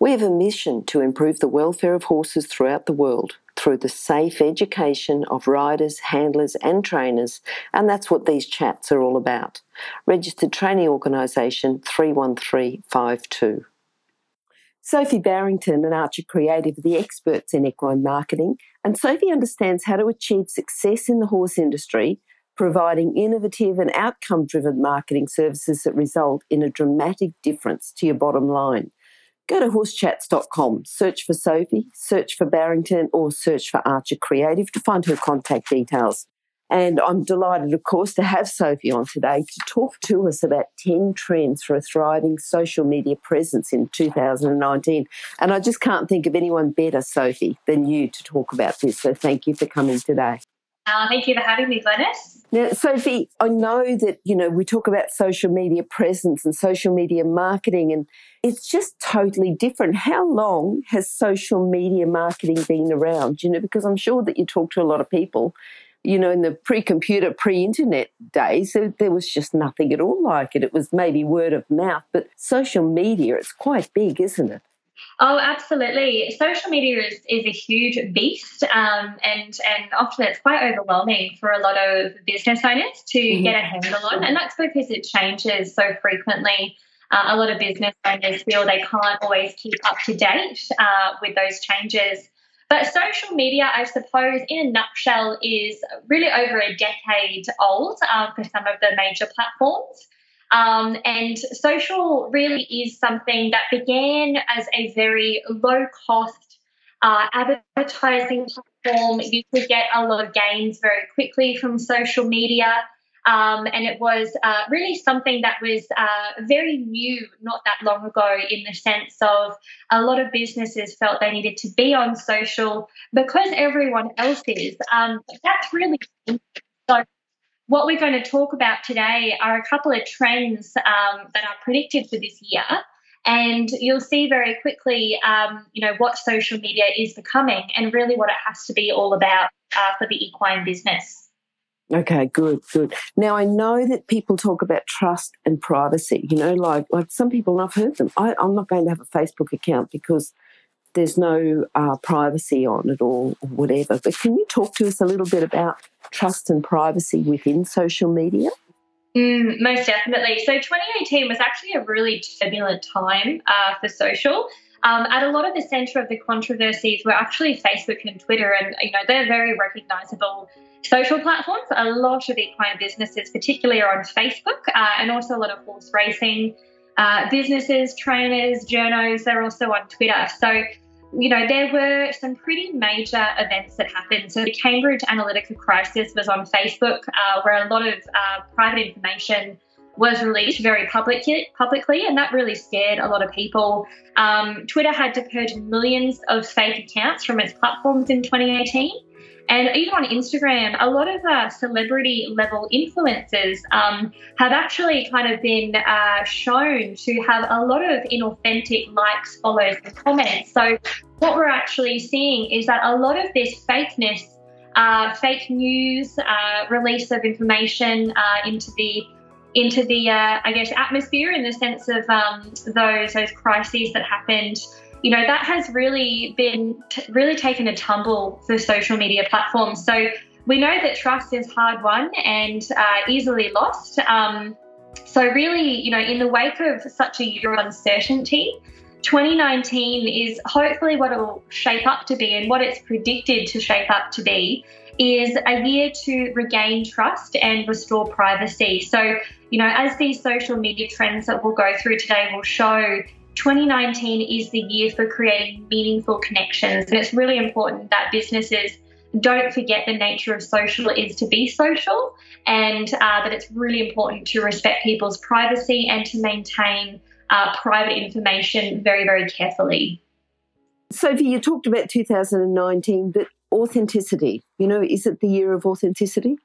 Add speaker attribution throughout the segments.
Speaker 1: We have a mission to improve the welfare of horses throughout the world through the safe education of riders, handlers, and trainers, and that's what these chats are all about. Registered Training Organisation 31352. Sophie Barrington and Archer Creative are the experts in equine marketing, and Sophie understands how to achieve success in the horse industry, providing innovative and outcome driven marketing services that result in a dramatic difference to your bottom line. Go to horsechats.com, search for Sophie, search for Barrington, or search for Archer Creative to find her contact details. And I'm delighted, of course, to have Sophie on today to talk to us about 10 trends for a thriving social media presence in 2019. And I just can't think of anyone better, Sophie, than you to talk about this. So thank you for coming today.
Speaker 2: Uh, thank you for having me, Glenys.
Speaker 1: Now, Sophie, I know that, you know, we talk about social media presence and social media marketing, and it's just totally different. How long has social media marketing been around? You know, because I'm sure that you talk to a lot of people, you know, in the pre computer, pre internet days, there was just nothing at all like it. It was maybe word of mouth, but social media, it's quite big, isn't it?
Speaker 2: Oh, absolutely. Social media is, is a huge beast, um, and and often it's quite overwhelming for a lot of business owners to mm-hmm. get a handle on, and that's because it changes so frequently. Uh, a lot of business owners feel they can't always keep up to date uh, with those changes. But social media, I suppose, in a nutshell, is really over a decade old um, for some of the major platforms. Um, and social really is something that began as a very low cost uh, advertising platform. You could get a lot of gains very quickly from social media. Um, and it was uh, really something that was uh, very new not that long ago, in the sense of a lot of businesses felt they needed to be on social because everyone else is. Um, that's really so what we're going to talk about today are a couple of trends um, that are predicted for this year. And you'll see very quickly, um, you know, what social media is becoming and really what it has to be all about uh, for the equine business.
Speaker 1: Okay, good, good. Now I know that people talk about trust and privacy. You know, like like some people, and I've heard them. I, I'm not going to have a Facebook account because there's no uh, privacy on it or, whatever. But can you talk to us a little bit about trust and privacy within social media?
Speaker 2: Mm, most definitely. So 2018 was actually a really turbulent time uh, for social. Um, at a lot of the centre of the controversies were actually Facebook and Twitter, and you know they're very recognisable social platforms. A lot of equine businesses, particularly, are on Facebook, uh, and also a lot of horse racing uh, businesses, trainers, journos. They're also on Twitter. So you know, there were some pretty major events that happened. So the Cambridge Analytica crisis was on Facebook, uh, where a lot of uh, private information was released very publicly, publicly, and that really scared a lot of people. Um, Twitter had to purge millions of fake accounts from its platforms in 2018. And even on Instagram, a lot of uh, celebrity level influencers um, have actually kind of been uh, shown to have a lot of inauthentic likes, follows, and comments. So, what we're actually seeing is that a lot of this fakeness, uh, fake news, uh, release of information uh, into the into the, uh, I guess, atmosphere in the sense of um, those those crises that happened you know, that has really been t- really taken a tumble for social media platforms. So we know that trust is hard won and uh, easily lost. Um, so really, you know, in the wake of such a year of uncertainty, 2019 is hopefully what it will shape up to be and what it's predicted to shape up to be is a year to regain trust and restore privacy. So, you know, as these social media trends that we'll go through today will show, 2019 is the year for creating meaningful connections. And it's really important that businesses don't forget the nature of social is to be social and uh, that it's really important to respect people's privacy and to maintain uh, private information very, very carefully.
Speaker 1: Sophie, you talked about 2019, but authenticity, you know, is it the year of authenticity?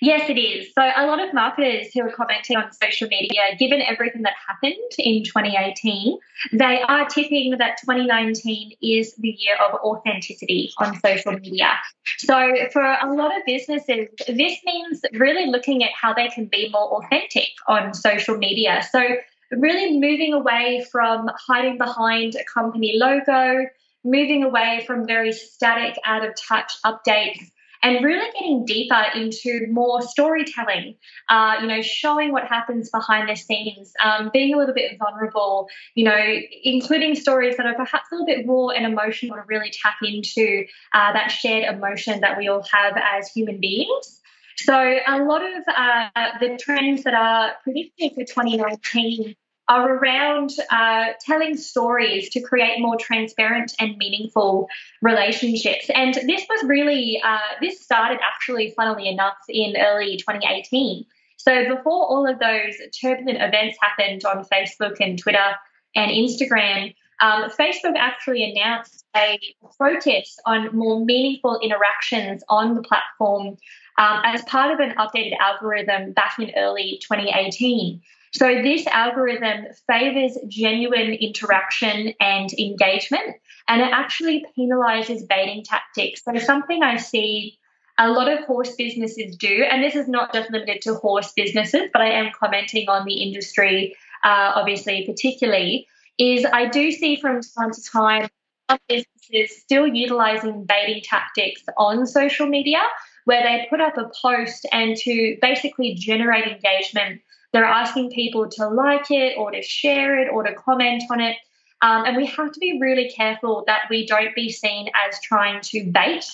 Speaker 2: Yes, it is. So, a lot of marketers who are commenting on social media, given everything that happened in 2018, they are tipping that 2019 is the year of authenticity on social media. So, for a lot of businesses, this means really looking at how they can be more authentic on social media. So, really moving away from hiding behind a company logo, moving away from very static, out of touch updates and really getting deeper into more storytelling, uh, you know, showing what happens behind the scenes, um, being a little bit vulnerable, you know, including stories that are perhaps a little bit raw and emotional to really tap into uh, that shared emotion that we all have as human beings. So, a lot of uh, the trends that are predicted for 2019 are around uh, telling stories to create more transparent and meaningful relationships. And this was really, uh, this started actually, funnily enough, in early 2018. So before all of those turbulent events happened on Facebook and Twitter and Instagram, um, Facebook actually announced a protest on more meaningful interactions on the platform um, as part of an updated algorithm back in early 2018. So, this algorithm favors genuine interaction and engagement, and it actually penalizes baiting tactics. So, something I see a lot of horse businesses do, and this is not just limited to horse businesses, but I am commenting on the industry, uh, obviously, particularly, is I do see from time to time some businesses still utilizing baiting tactics on social media where they put up a post and to basically generate engagement they're asking people to like it or to share it or to comment on it. Um, and we have to be really careful that we don't be seen as trying to bait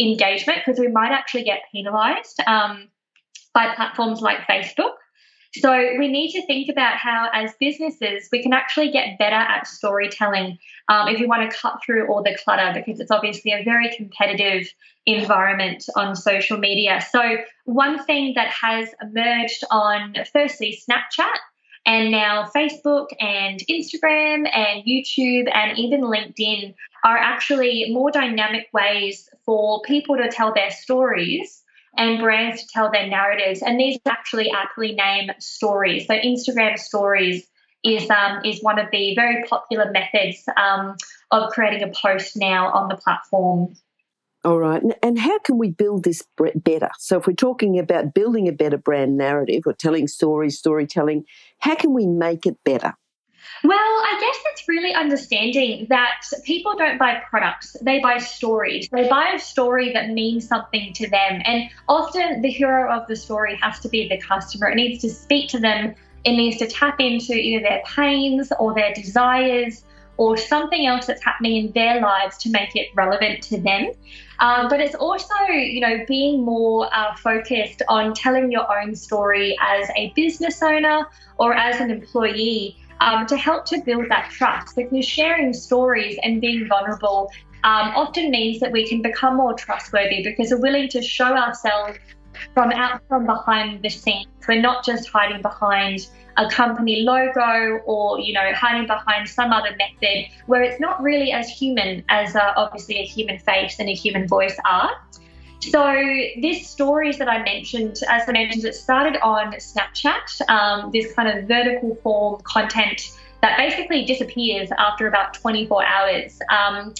Speaker 2: engagement because we might actually get penalized um, by platforms like Facebook. So we need to think about how, as businesses, we can actually get better at storytelling um, if you want to cut through all the clutter, because it's obviously a very competitive environment on social media. So one thing that has emerged on firstly Snapchat and now Facebook and Instagram and YouTube and even LinkedIn are actually more dynamic ways for people to tell their stories and brands to tell their narratives. And these actually aptly name stories. So Instagram stories is um, is one of the very popular methods um, of creating a post now on the platform.
Speaker 1: All right. And how can we build this better? So, if we're talking about building a better brand narrative or telling stories, storytelling, how can we make it better?
Speaker 2: Well, I guess it's really understanding that people don't buy products, they buy stories. They buy a story that means something to them. And often the hero of the story has to be the customer. It needs to speak to them, it needs to tap into either their pains or their desires or something else that's happening in their lives to make it relevant to them. Um, but it's also, you know, being more uh, focused on telling your own story as a business owner or as an employee um, to help to build that trust because sharing stories and being vulnerable um, often means that we can become more trustworthy because we're willing to show ourselves from out from behind the scenes. We're not just hiding behind a company logo or you know hiding behind some other method where it's not really as human as uh, obviously a human face and a human voice are. So this stories that I mentioned, as I mentioned, it started on Snapchat. Um, this kind of vertical form content that basically disappears after about 24 hours. Um,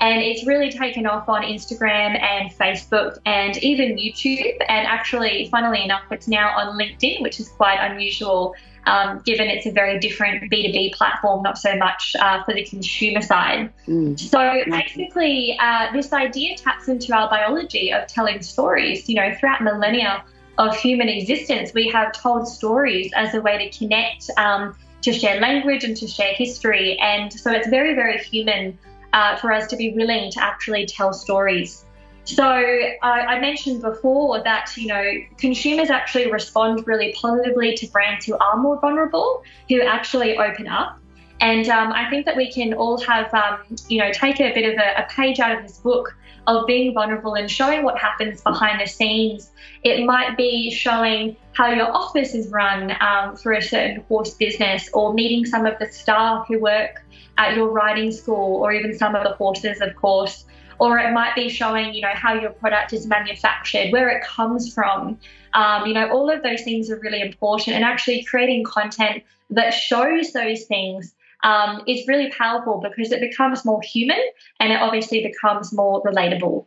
Speaker 2: and it's really taken off on Instagram and Facebook and even YouTube. And actually, funnily enough, it's now on LinkedIn, which is quite unusual um, given it's a very different B2B platform, not so much uh, for the consumer side. Mm. So basically, uh, this idea taps into our biology of telling stories. You know, throughout millennia of human existence, we have told stories as a way to connect, um, to share language, and to share history. And so it's very, very human uh, for us to be willing to actually tell stories. So uh, I mentioned before that you know consumers actually respond really positively to brands who are more vulnerable, who actually open up. And um, I think that we can all have, um, you know, take a bit of a, a page out of this book of being vulnerable and showing what happens behind the scenes. It might be showing how your office is run um, for a certain horse business, or meeting some of the staff who work at your riding school, or even some of the horses, of course. Or it might be showing, you know, how your product is manufactured, where it comes from. Um, you know, all of those things are really important, and actually creating content that shows those things um, is really powerful because it becomes more human and it obviously becomes more relatable.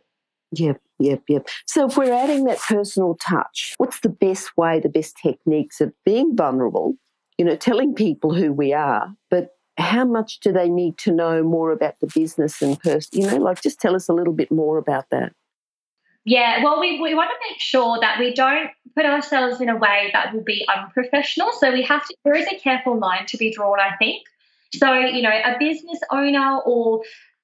Speaker 1: Yep, yep, yep. So if we're adding that personal touch, what's the best way, the best techniques of being vulnerable? You know, telling people who we are, but how much do they need to know more about the business and person? You know, like just tell us a little bit more about that.
Speaker 2: Yeah, well, we, we want to make sure that we don't put ourselves in a way that will be unprofessional. So we have to, there is a careful line to be drawn, I think. So, you know, a business owner or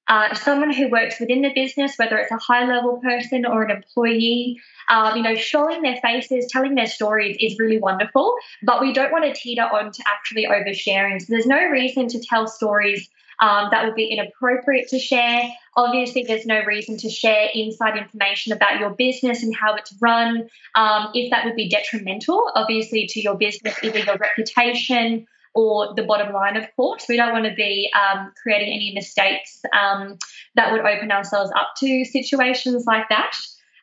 Speaker 2: uh, someone who works within the business, whether it's a high level person or an employee, um, you know, showing their faces, telling their stories is really wonderful, but we don't want to teeter on to actually oversharing. So there's no reason to tell stories um, that would be inappropriate to share. Obviously, there's no reason to share inside information about your business and how it's run um, if that would be detrimental, obviously, to your business, either your reputation or the bottom line, of course. We don't want to be um, creating any mistakes um, that would open ourselves up to situations like that.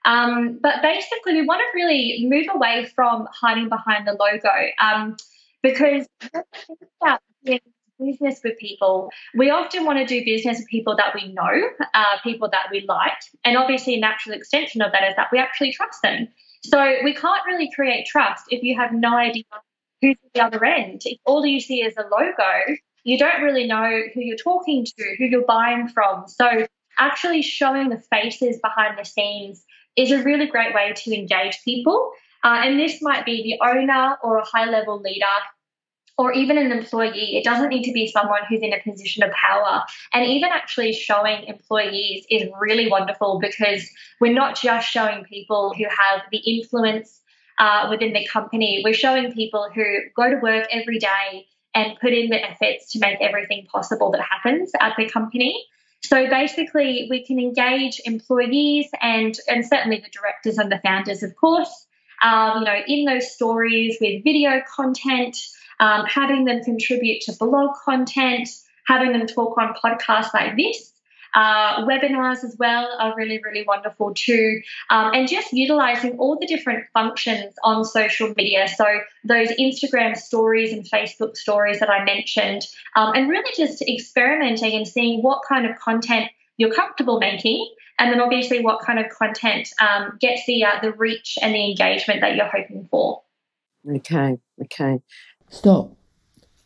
Speaker 2: Um, but basically, we want to really move away from hiding behind the logo um, because about business with people, we often want to do business with people that we know, uh, people that we like. And obviously, a natural extension of that is that we actually trust them. So we can't really create trust if you have no idea who's at the other end. If all you see is a logo, you don't really know who you're talking to, who you're buying from. So actually showing the faces behind the scenes is a really great way to engage people. Uh, and this might be the owner or a high level leader or even an employee. It doesn't need to be someone who's in a position of power. And even actually showing employees is really wonderful because we're not just showing people who have the influence uh, within the company. We're showing people who go to work every day and put in the efforts to make everything possible that happens at the company. So basically, we can engage employees and, and certainly the directors and the founders, of course, um, you know, in those stories with video content, um, having them contribute to blog content, having them talk on podcasts like this. Uh, webinars as well are really, really wonderful too. Um, and just utilizing all the different functions on social media. So, those Instagram stories and Facebook stories that I mentioned, um, and really just experimenting and seeing what kind of content you're comfortable making. And then obviously, what kind of content um, gets the uh, the reach and the engagement that you're hoping for.
Speaker 1: Okay, okay.
Speaker 3: Stop.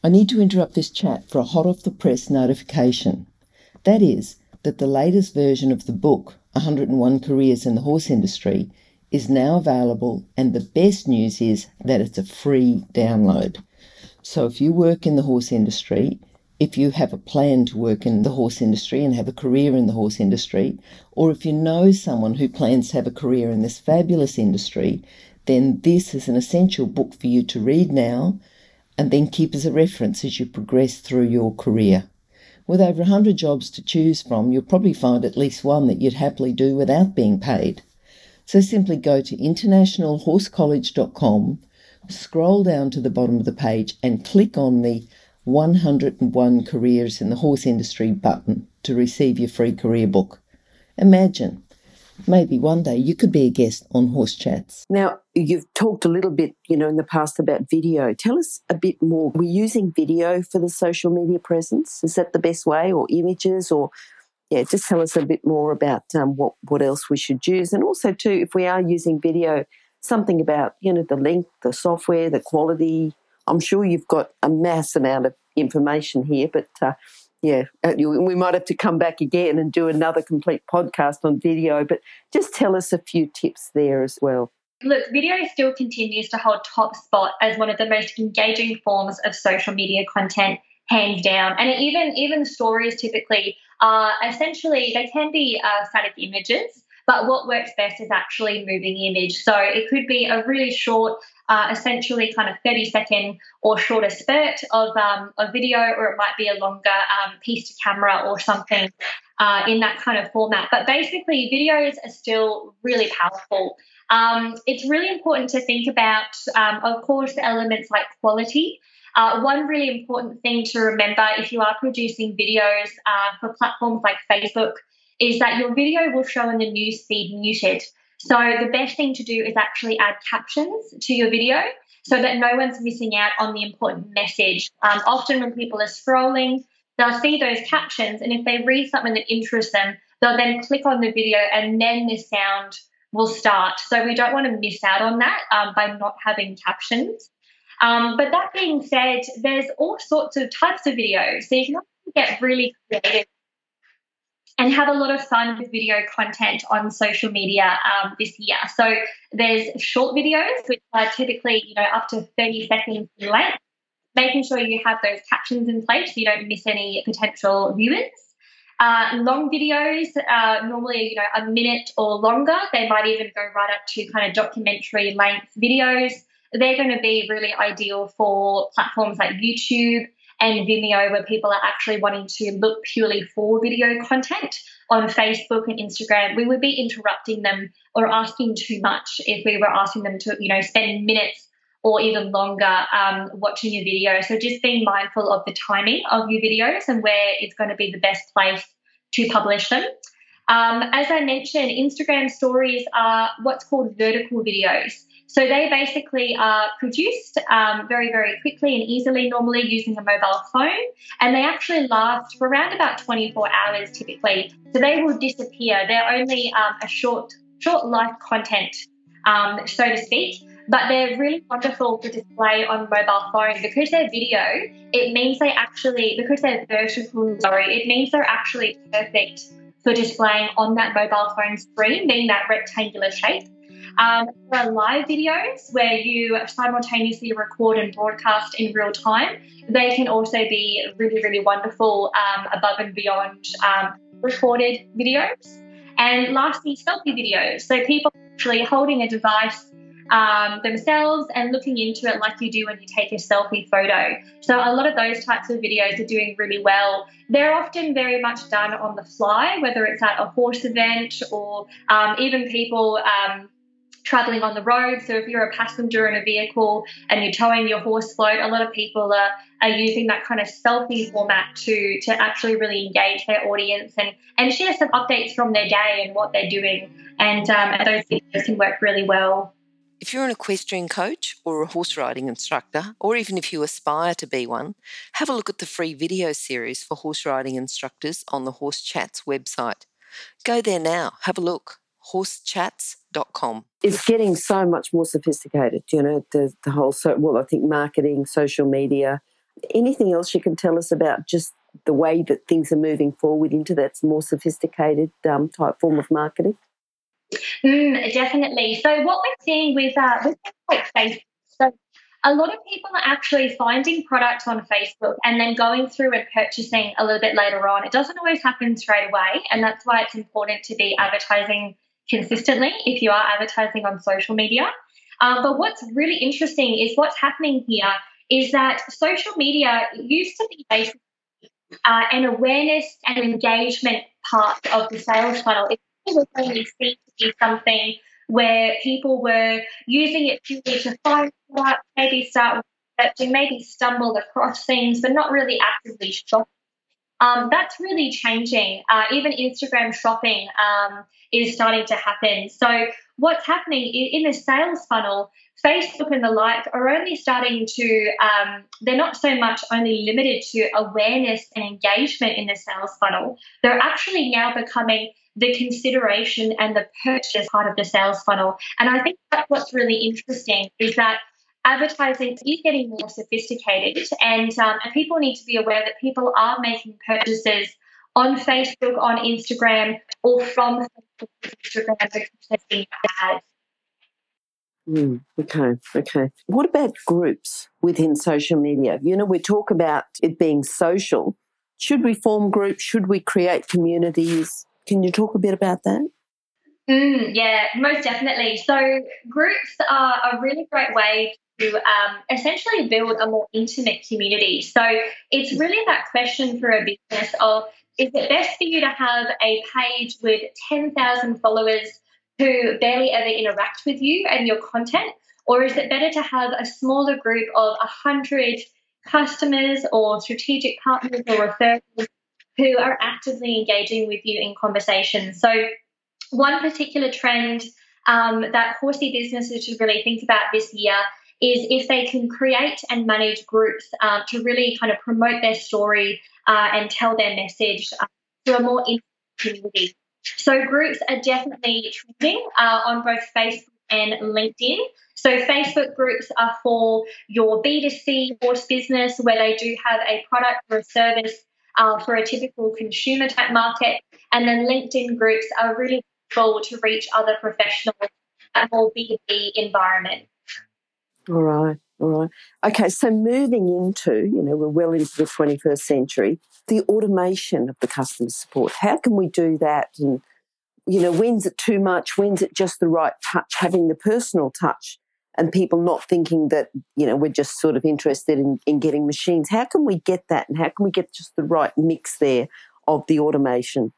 Speaker 3: I need to interrupt this chat for a hot off the press notification. That is, that the latest version of the book, 101 Careers in the Horse Industry, is now available, and the best news is that it's a free download. So if you work in the horse industry, if you have a plan to work in the horse industry and have a career in the horse industry, or if you know someone who plans to have a career in this fabulous industry, then this is an essential book for you to read now and then keep as a reference as you progress through your career. With over 100 jobs to choose from, you'll probably find at least one that you'd happily do without being paid. So simply go to internationalhorsecollege.com, scroll down to the bottom of the page, and click on the 101 Careers in the Horse Industry button to receive your free career book. Imagine maybe one day you could be a guest on Horse Chats.
Speaker 1: Now, you've talked a little bit, you know, in the past about video. Tell us a bit more. We're using video for the social media presence. Is that the best way, or images, or yeah, just tell us a bit more about um, what what else we should use, and also too, if we are using video, something about you know the length, the software, the quality. I'm sure you've got a mass amount of information here, but uh, yeah, we might have to come back again and do another complete podcast on video, but just tell us a few tips there as well.
Speaker 2: Look, video still continues to hold top spot as one of the most engaging forms of social media content, hands down. And even even stories typically are essentially they can be uh, static images. But what works best is actually moving image. So it could be a really short, uh, essentially kind of 30 second or shorter spurt of um, a video, or it might be a longer um, piece to camera or something uh, in that kind of format. But basically, videos are still really powerful. Um, it's really important to think about, um, of course, the elements like quality. Uh, one really important thing to remember if you are producing videos uh, for platforms like Facebook is that your video will show in the newsfeed muted. So the best thing to do is actually add captions to your video so that no one's missing out on the important message. Um, often when people are scrolling, they'll see those captions, and if they read something that interests them, they'll then click on the video and then the sound will start. So we don't want to miss out on that um, by not having captions. Um, but that being said, there's all sorts of types of videos. So you can get really creative and have a lot of fun with video content on social media um, this year. So there's short videos, which are typically you know up to 30 seconds in length, making sure you have those captions in place so you don't miss any potential viewers. Uh, long videos, uh, normally you know a minute or longer. They might even go right up to kind of documentary length videos. They're going to be really ideal for platforms like YouTube and Vimeo, where people are actually wanting to look purely for video content. On Facebook and Instagram, we would be interrupting them or asking too much if we were asking them to, you know, spend minutes or even longer um, watching your video. So just being mindful of the timing of your videos and where it's going to be the best place to publish them. Um, as I mentioned, Instagram stories are what's called vertical videos. So they basically are produced um, very, very quickly and easily, normally using a mobile phone, and they actually last for around about 24 hours typically. So they will disappear. They're only um, a short, short life content, um, so to speak. But they're really wonderful to display on mobile phone because they're video. It means they actually, because they're vertical, sorry, it means they're actually perfect for displaying on that mobile phone screen, being that rectangular shape. Um, there are live videos where you simultaneously record and broadcast in real time. They can also be really, really wonderful um, above and beyond um, recorded videos. And lastly, selfie videos. So people actually holding a device um, themselves and looking into it like you do when you take a selfie photo. So, a lot of those types of videos are doing really well. They're often very much done on the fly, whether it's at a horse event or um, even people. Um, traveling on the road. So if you're a passenger in a vehicle and you're towing your horse float, a lot of people are, are using that kind of selfie format to to actually really engage their audience and and share some updates from their day and what they're doing. And, um, and those videos can work really well.
Speaker 1: If you're an equestrian coach or a horse riding instructor, or even if you aspire to be one, have a look at the free video series for horse riding instructors on the Horse Chats website. Go there now, have a look horsechats.com. It's getting so much more sophisticated, you know, the, the whole, so, well, I think marketing, social media. Anything else you can tell us about just the way that things are moving forward into that more sophisticated um, type form of marketing?
Speaker 2: Mm, definitely. So what we're seeing with uh, with like Facebook, so a lot of people are actually finding products on Facebook and then going through and purchasing a little bit later on. It doesn't always happen straight away, and that's why it's important to be advertising consistently if you are advertising on social media. Um, but what's really interesting is what's happening here is that social media used to be basically uh, an awareness and engagement part of the sales funnel. It was only seen to be something where people were using it purely to find products, maybe start maybe stumble across things, but not really actively shop um, that's really changing. Uh, even Instagram shopping um, is starting to happen. So, what's happening in, the sales funnel, Facebook and the like are only starting to, um, they're not so much only limited to awareness and engagement in the sales funnel. They're actually now becoming the consideration and the purchase part of the sales funnel. And I think that's what's really interesting is that advertising is getting more sophisticated, and, um, and people need to be aware that people are making purchases on Facebook, on Instagram, or from Facebook, Instagram because they're seeing ads.
Speaker 1: Mm, okay, okay. What about groups within social media? You know, we talk about it being social. Should we form groups? Should we create communities? Can you talk a bit about that?
Speaker 2: Mm, yeah, most definitely. So groups are a really great way to um, essentially build a more intimate community. So it's really that question for a business of is it best for you to have a page with 10,000 followers who barely ever interact with you and your content? Or is it better to have a smaller group of 100 customers or strategic partners or referrals who are actively engaging with you in conversation? So one particular trend um, that horsey businesses should really think about this year is if they can create and manage groups uh, to really kind of promote their story uh, and tell their message uh, to a more intimate community. So groups are definitely trending uh, on both Facebook and LinkedIn. So Facebook groups are for your B2C horse business where they do have a product or a service uh, for a typical consumer type market. And then LinkedIn groups are really goal to reach other professionals at more B2B environment.
Speaker 1: All right, all right. Okay, so moving into, you know, we're well into the 21st century, the automation of the customer support. How can we do that? And, you know, when's it too much? When's it just the right touch, having the personal touch? And people not thinking that, you know, we're just sort of interested in, in getting machines. How can we get that? And how can we get just the right mix there of the automation?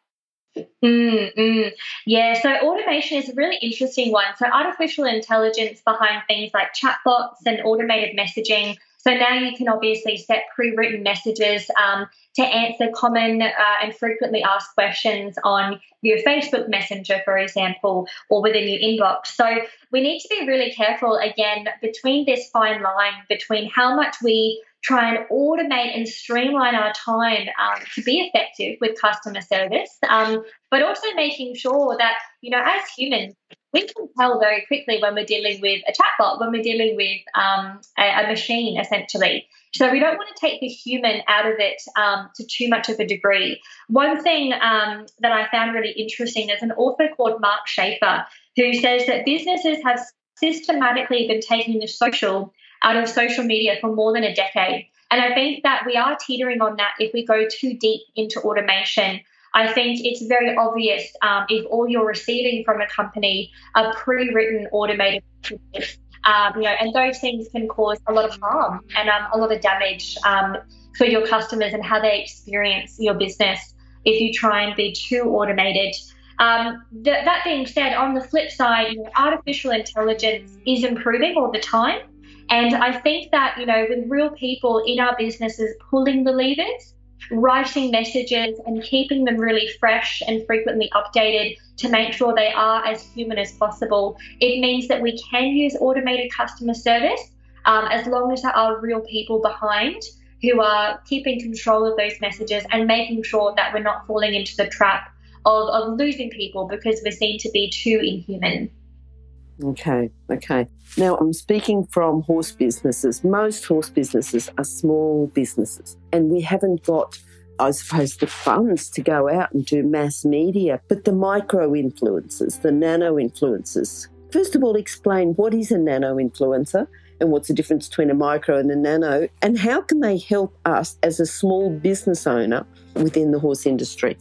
Speaker 2: Mm, mm. Yeah, so automation is a really interesting one. So, artificial intelligence behind things like chatbots and automated messaging. So, now you can obviously set pre written messages um, to answer common uh, and frequently asked questions on your Facebook Messenger, for example, or within your inbox. So, we need to be really careful again between this fine line between how much we try and automate and streamline our time um, to be effective with customer service, um, but also making sure that, you know, as humans, we can tell very quickly when we're dealing with a chatbot, when we're dealing with um, a, a, machine, essentially. So we don't want to take the human out of it um, to too much of a degree. One thing um, that I found really interesting is an author called Mark Schaefer, who says that businesses have systematically been taking the social out of social media for more than a decade. And I think that we are teetering on that if we go too deep into automation. I think it's very obvious um, if all you're receiving from a company are pre-written automated um, you know, and those things can cause a lot of harm and um, a lot of damage um, for your customers and how they experience your business if you try and be too automated. Um, th- that being said, on the flip side, artificial intelligence is improving all the time. And I think that, you know, with real people in our businesses pulling the levers, writing messages and keeping them really fresh and frequently updated to make sure they are as human as possible, it means that we can use automated customer service um, as long as there are real people behind who are keeping control of those messages and making sure that we're not falling into the trap of, of losing people because we're seen to be too inhuman.
Speaker 1: Okay, okay. Now I'm speaking from horse businesses. Most horse businesses are small businesses, and we haven't got, I suppose, the funds to go out and do mass media. But the micro influencers, the nano influencers, first of all, explain what is a nano influencer and what's the difference between a micro and a nano, and how can they help us as a small business owner within the horse industry?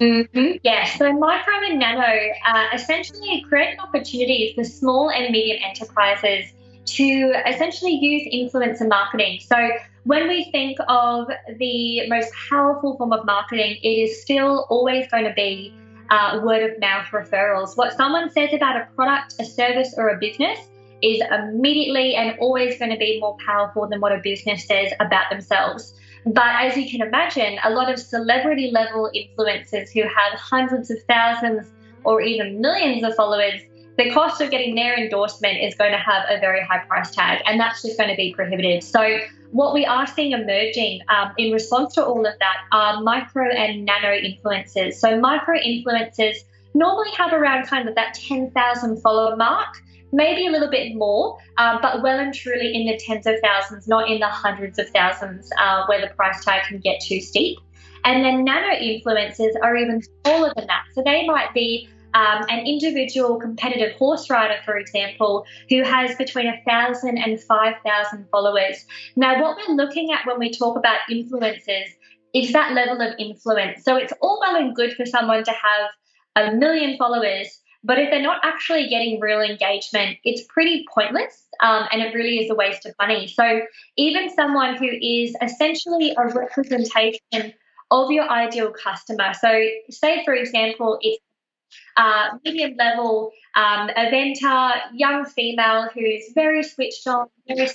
Speaker 2: Mm-hmm. Yeah, so micro and nano uh, essentially create an opportunity for small and medium enterprises to essentially use influencer marketing. So when we think of the most powerful form of marketing, it is still always going to be uh, word of mouth referrals. What someone says about a product, a service, or a business is immediately and always going to be more powerful than what a business says about themselves. But as you can imagine, a lot of celebrity level influencers who have hundreds of thousands or even millions of followers, the cost of getting their endorsement is going to have a very high price tag, and that's just going to be prohibitive. So, what we are seeing emerging um, in response to all of that are micro and nano influencers. So, micro influencers normally have around kind of that 10,000 follower mark maybe a little bit more, um, but well and truly in the tens of thousands, not in the hundreds of thousands uh, where the price tag can get too steep. And then nano influencers are even smaller than that. So they might be um, an individual competitive horse rider, for example, who has between 1,000 and 5,000 followers. Now, what we're looking at when we talk about influencers is that level of influence. So it's all well and good for someone to have a million followers But if they're not actually getting real engagement, it's pretty pointless um, and it really is a waste of money. So even someone who is essentially a representation of your ideal customer. So, say for example, it's uh, medium level um, eventer, young female who's very switched on, very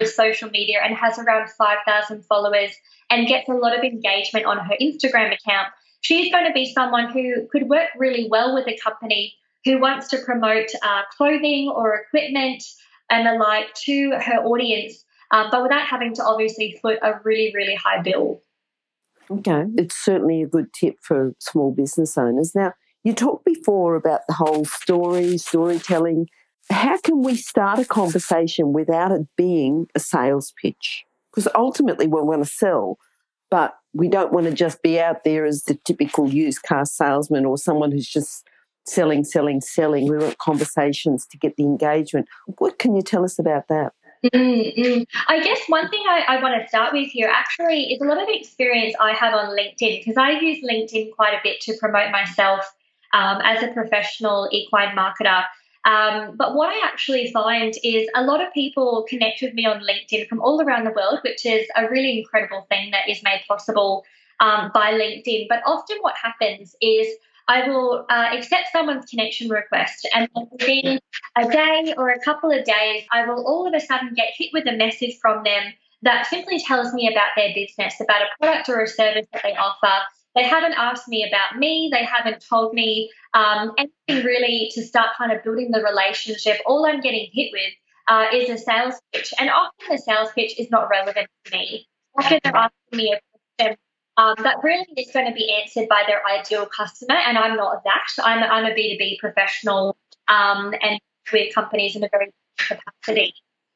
Speaker 2: with social media and has around 5,000 followers and gets a lot of engagement on her Instagram account. She's going to be someone who could work really well with a company who wants to promote uh, clothing or equipment and the like to her audience, um, but without having to obviously foot a really, really high bill.
Speaker 1: Okay, it's certainly a good tip for small business owners. Now, you talked before about the whole story, storytelling. How can we start a conversation without it being a sales pitch? Because ultimately we want to sell, but we don't want to just be out there as the typical used car salesman or someone who's just selling, selling, selling. We want conversations to get the engagement. What can you tell us about that?
Speaker 2: Mm-hmm. I guess one thing I, I, want to start with here actually is a lot of the experience I have on LinkedIn because I use LinkedIn quite a bit to promote myself um, as a professional equine marketer. Um, but what I actually find is a lot of people connect with me on LinkedIn from all around the world, which is a really incredible thing that is made possible um, by LinkedIn. But often what happens is I will uh, accept someone's connection request, and within a day or a couple of days, I will all of a sudden get hit with a message from them that simply tells me about their business, about a product or a service that they offer. They haven't asked me about me. They haven't told me um, anything really to start kind of building the relationship. All I'm getting hit with uh, is a sales pitch, and often the sales pitch is not relevant to me. Often they're asking me a question um, that really is going to be answered by their ideal customer, and I'm not that. I'm, I'm a B2B professional um, and with companies in a very capacity.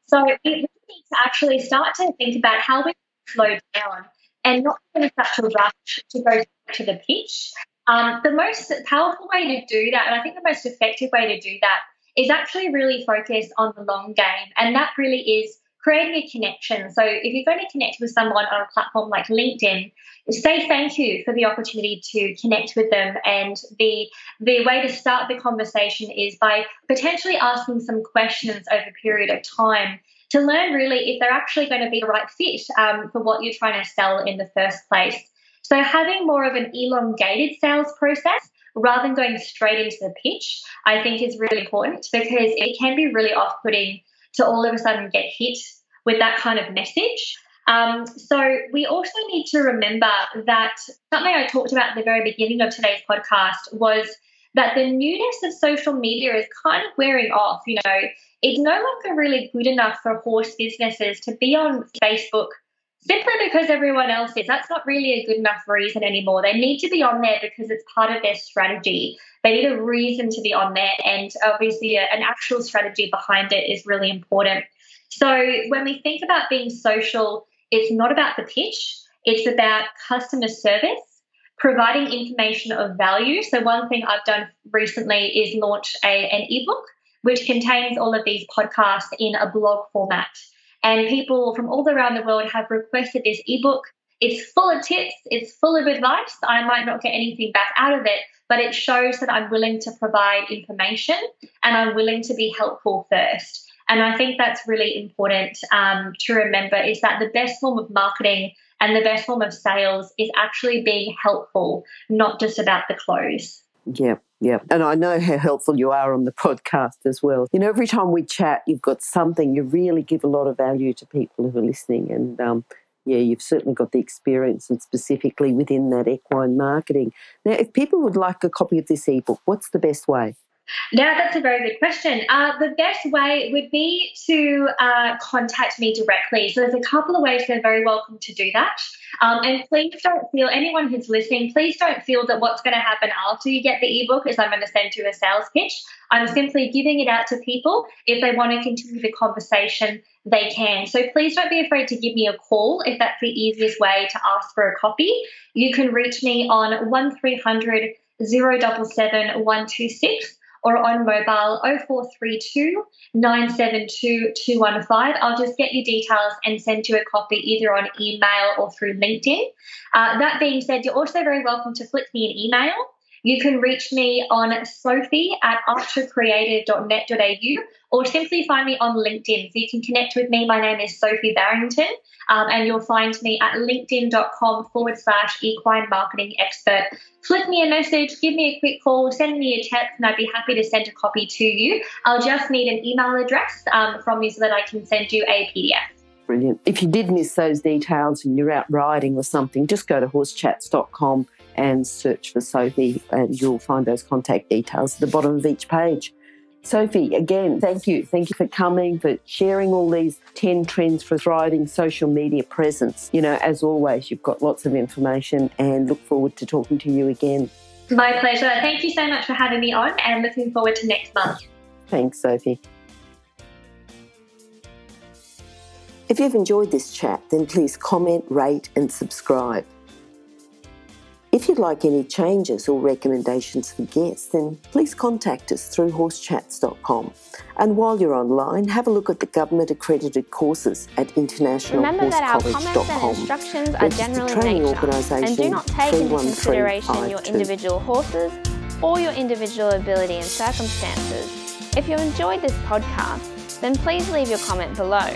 Speaker 2: So we need to actually start to think about how we slow down and not in such a rush to go to the pitch. Um, the most powerful way to do that, and I think the most effective way to do that, is actually really focus on the long game. And that really is creating a connection. So if you're going to connect with someone on a platform like LinkedIn, say thank you for the opportunity to connect with them. And the the way to start the conversation is by potentially asking some questions over a period of time to learn really if they're actually going to be the right fit um, for what you're trying to sell in the first place. So having more of an elongated sales process rather than going straight into the pitch, I think is really important because it can be really off-putting to all of a sudden get hit with that kind of message. Um, so we also need to remember that something I talked about at the very beginning of today's podcast was that the newness of social media is kind of wearing off. You know, it's no longer really good enough for horse businesses to be on Facebook simply because everyone else is. That's not really a good enough reason anymore. They need to be on there because it's part of their strategy. They need a reason to be on there, and obviously, an actual strategy behind it is really important. So, when we think about being social, it's not about the pitch, it's about customer service. Providing information of value. So, one thing I've done recently is launch a, an ebook which contains all of these podcasts in a blog format. And people from all around the world have requested this ebook. It's full of tips, it's full of advice. I might not get anything back out of it, but it shows that I'm willing to provide information and I'm willing to be helpful first. And I think that's really important um, to remember is that the best form of marketing and the best form of sales is actually being helpful, not just about the close.
Speaker 1: Yeah, yeah. And I know how helpful you are on the podcast as well. You know, every time we chat, you've got something, you really give a lot of value to people who are listening. And um, yeah, you've certainly got the experience and specifically within that equine marketing. Now, if people would like a copy of this ebook, what's the best way?
Speaker 2: Now, that's a very good question. Uh, the best way would be to uh, contact me directly. So, there's a couple of ways they're very welcome to do that. Um, and please don't feel, anyone who's listening, please don't feel that what's going to happen after you get the ebook is I'm going to send you a sales pitch. I'm simply giving it out to people. If they want to continue the conversation, they can. So please don't be afraid to give me a call if that's the easiest way to ask for a copy. You can reach me on 1300 077 126 or on mobile 0432 972 215. I'll just get your details and send you a copy either on email or through LinkedIn. Uh, that being said, you're also very welcome to flick me an email. You can reach me on sophie at archercreative.net.au or simply find me on LinkedIn. So you can connect with me. My name is Sophie Barrington, um, and you'll find me at linkedin.com forward slash equine marketing expert. Flick me a message, give me a quick call, send me a text, and I'd be happy to send a copy to you. I'll just need an email address um, from you so that I can send you a PDF.
Speaker 1: Brilliant. If you did miss those details and you're out riding or something, just go to horsechats.com and search for Sophie, and you'll find those contact details at the bottom of each page. Sophie, again, thank you. Thank you for coming, for sharing all these 10 trends for thriving social media presence. You know, as always, you've got lots of information and look forward to talking to you again.
Speaker 2: My pleasure. Thank you so much for having me on and looking forward to next month.
Speaker 1: Thanks, Sophie. If you've enjoyed this chat, then please comment, rate, and subscribe. If you'd like any changes or recommendations for guests, then please contact us through horsechats.com. And while you're online, have a look at the government accredited courses at
Speaker 4: Remember that our comments and instructions are general in nature and do not take into consideration your individual horses or your individual ability and circumstances. If you enjoyed this podcast, then please leave your comment below